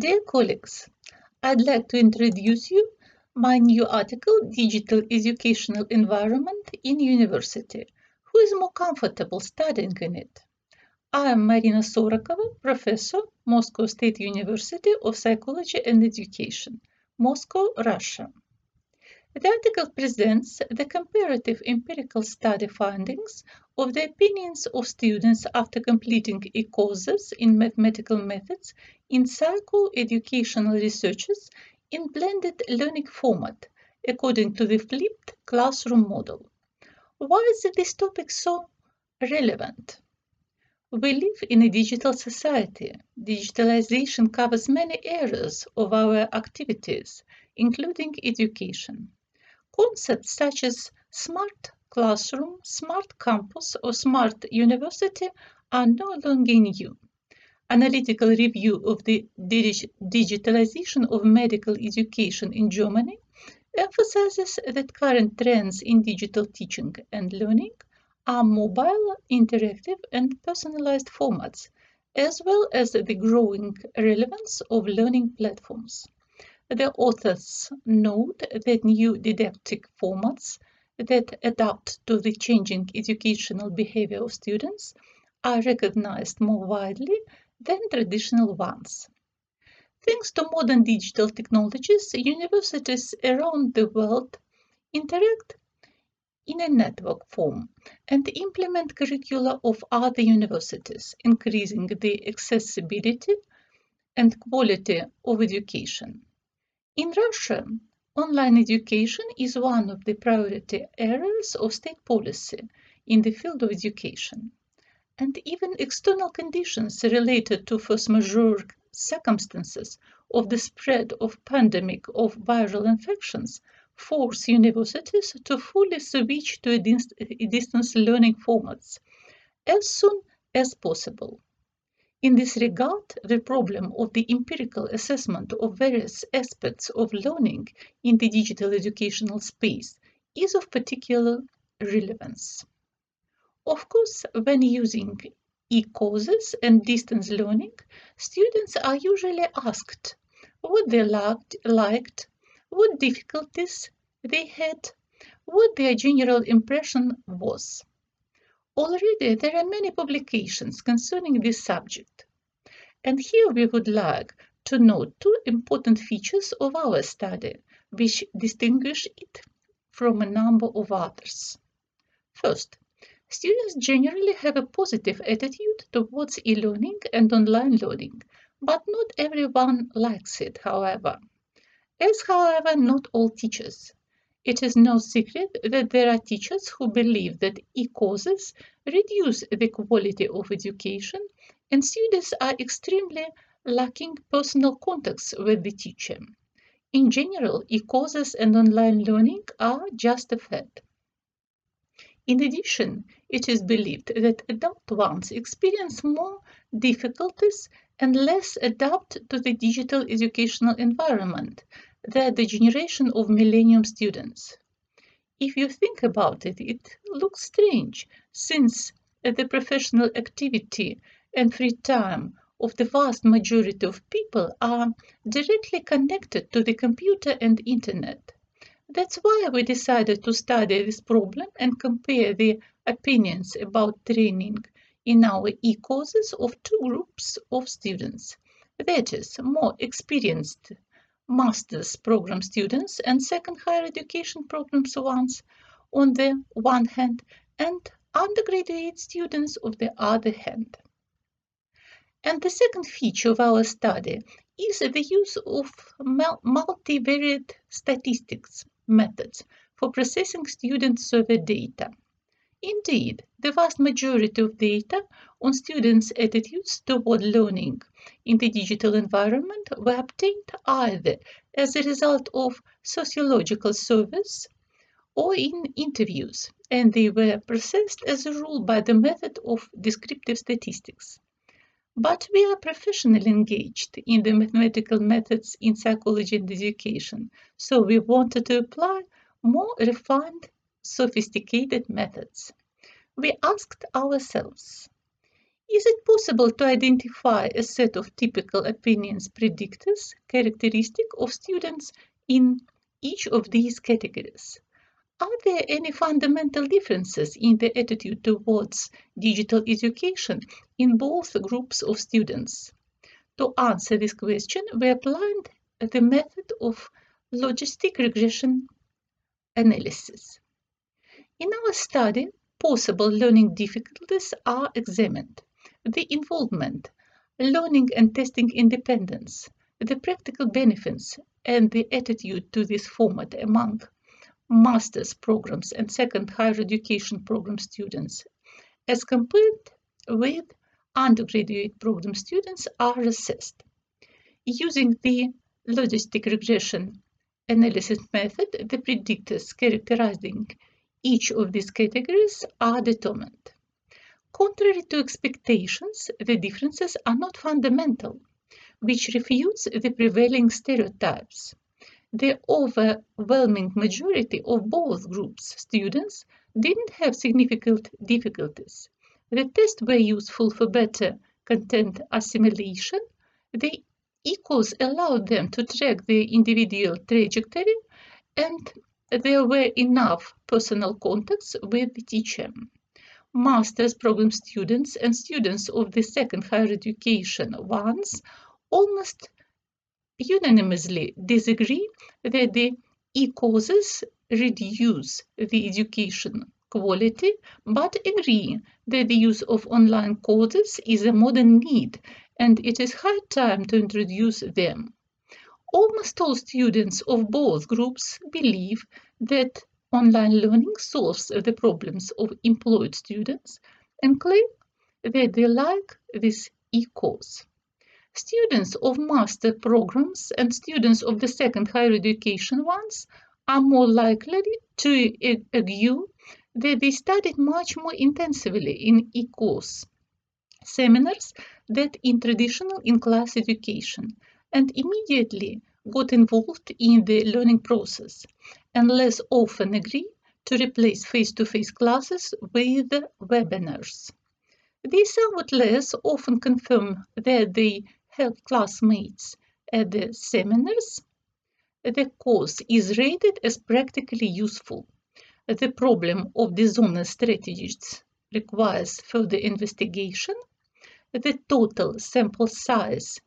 Dear colleagues, I'd like to introduce you my new article, Digital Educational Environment in University. Who is more comfortable studying in it? I am Marina Sorokova, professor, Moscow State University of Psychology and Education, Moscow, Russia. The article presents the comparative empirical study findings of the opinions of students after completing a courses in mathematical methods in psycho-educational researches in blended learning format according to the flipped classroom model. Why is this topic so relevant? We live in a digital society. Digitalization covers many areas of our activities, including education. Concepts such as smart classroom, smart campus, or smart university are no longer new. Analytical review of the digitalization of medical education in Germany emphasizes that current trends in digital teaching and learning are mobile, interactive, and personalized formats, as well as the growing relevance of learning platforms. The authors note that new didactic formats that adapt to the changing educational behavior of students are recognized more widely than traditional ones. Thanks to modern digital technologies, universities around the world interact in a network form and implement curricula of other universities, increasing the accessibility and quality of education. In Russia, online education is one of the priority areas of state policy in the field of education. And even external conditions related to force majeure circumstances of the spread of pandemic of viral infections force universities to fully switch to distance learning formats as soon as possible. In this regard, the problem of the empirical assessment of various aspects of learning in the digital educational space is of particular relevance. Of course, when using e-courses and distance learning, students are usually asked what they liked, liked, what difficulties they had, what their general impression was. Already there are many publications concerning this subject, and here we would like to note two important features of our study which distinguish it from a number of others. First, students generally have a positive attitude towards e-learning and online learning, but not everyone likes it, however. As, however, not all teachers it is no secret that there are teachers who believe that e-courses reduce the quality of education and students are extremely lacking personal contacts with the teacher. In general, e-courses and online learning are just a fad. In addition, it is believed that adult ones experience more difficulties and less adapt to the digital educational environment they're the generation of millennium students. If you think about it, it looks strange, since the professional activity and free time of the vast majority of people are directly connected to the computer and internet. That's why we decided to study this problem and compare the opinions about training in our e-courses of two groups of students. That is, more experienced master's program students and second higher education programs ones on the one hand and undergraduate students of the other hand. And the second feature of our study is the use of multivariate statistics methods for processing student survey data. Indeed, the vast majority of data on students' attitudes toward learning in the digital environment were obtained either as a result of sociological surveys or in interviews, and they were processed as a rule by the method of descriptive statistics. But we are professionally engaged in the mathematical methods in psychology and education, so we wanted to apply more refined sophisticated methods. We asked ourselves Is it possible to identify a set of typical opinions predictors characteristic of students in each of these categories? Are there any fundamental differences in the attitude towards digital education in both groups of students? To answer this question, we applied the method of logistic regression analysis. In our study, possible learning difficulties are examined the involvement, learning and testing independence, the practical benefits, and the attitude to this format among master's programs and second higher education program students, as compared with undergraduate program students, are assessed. Using the logistic regression analysis method, the predictors characterizing each of these categories are determined. Contrary to expectations, the differences are not fundamental, which refutes the prevailing stereotypes. The overwhelming majority of both groups students didn't have significant difficulties. The tests were useful for better content assimilation. The e-courses allowed them to track their individual trajectory and there were enough personal contacts with the teacher master's program students and students of the second higher education ones almost unanimously disagree that the e-courses reduce the education quality, but agree that the use of online courses is a modern need and it is high time to introduce them. Almost all students of both groups believe that Online learning solves the problems of employed students and claim that they like this e-course. Students of master programs and students of the second higher education ones are more likely to argue that they studied much more intensively in e-course seminars than in traditional in-class education and immediately got involved in the learning process and less often agree to replace face-to-face classes with webinars. They somewhat less often confirm that they have classmates at the seminars. The course is rated as practically useful. The problem of dishonest strategies requires further investigation. The total sample size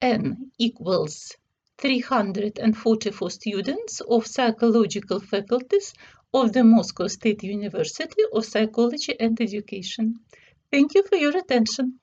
n equals 344 students of psychological faculties of the Moscow State University of Psychology and Education. Thank you for your attention.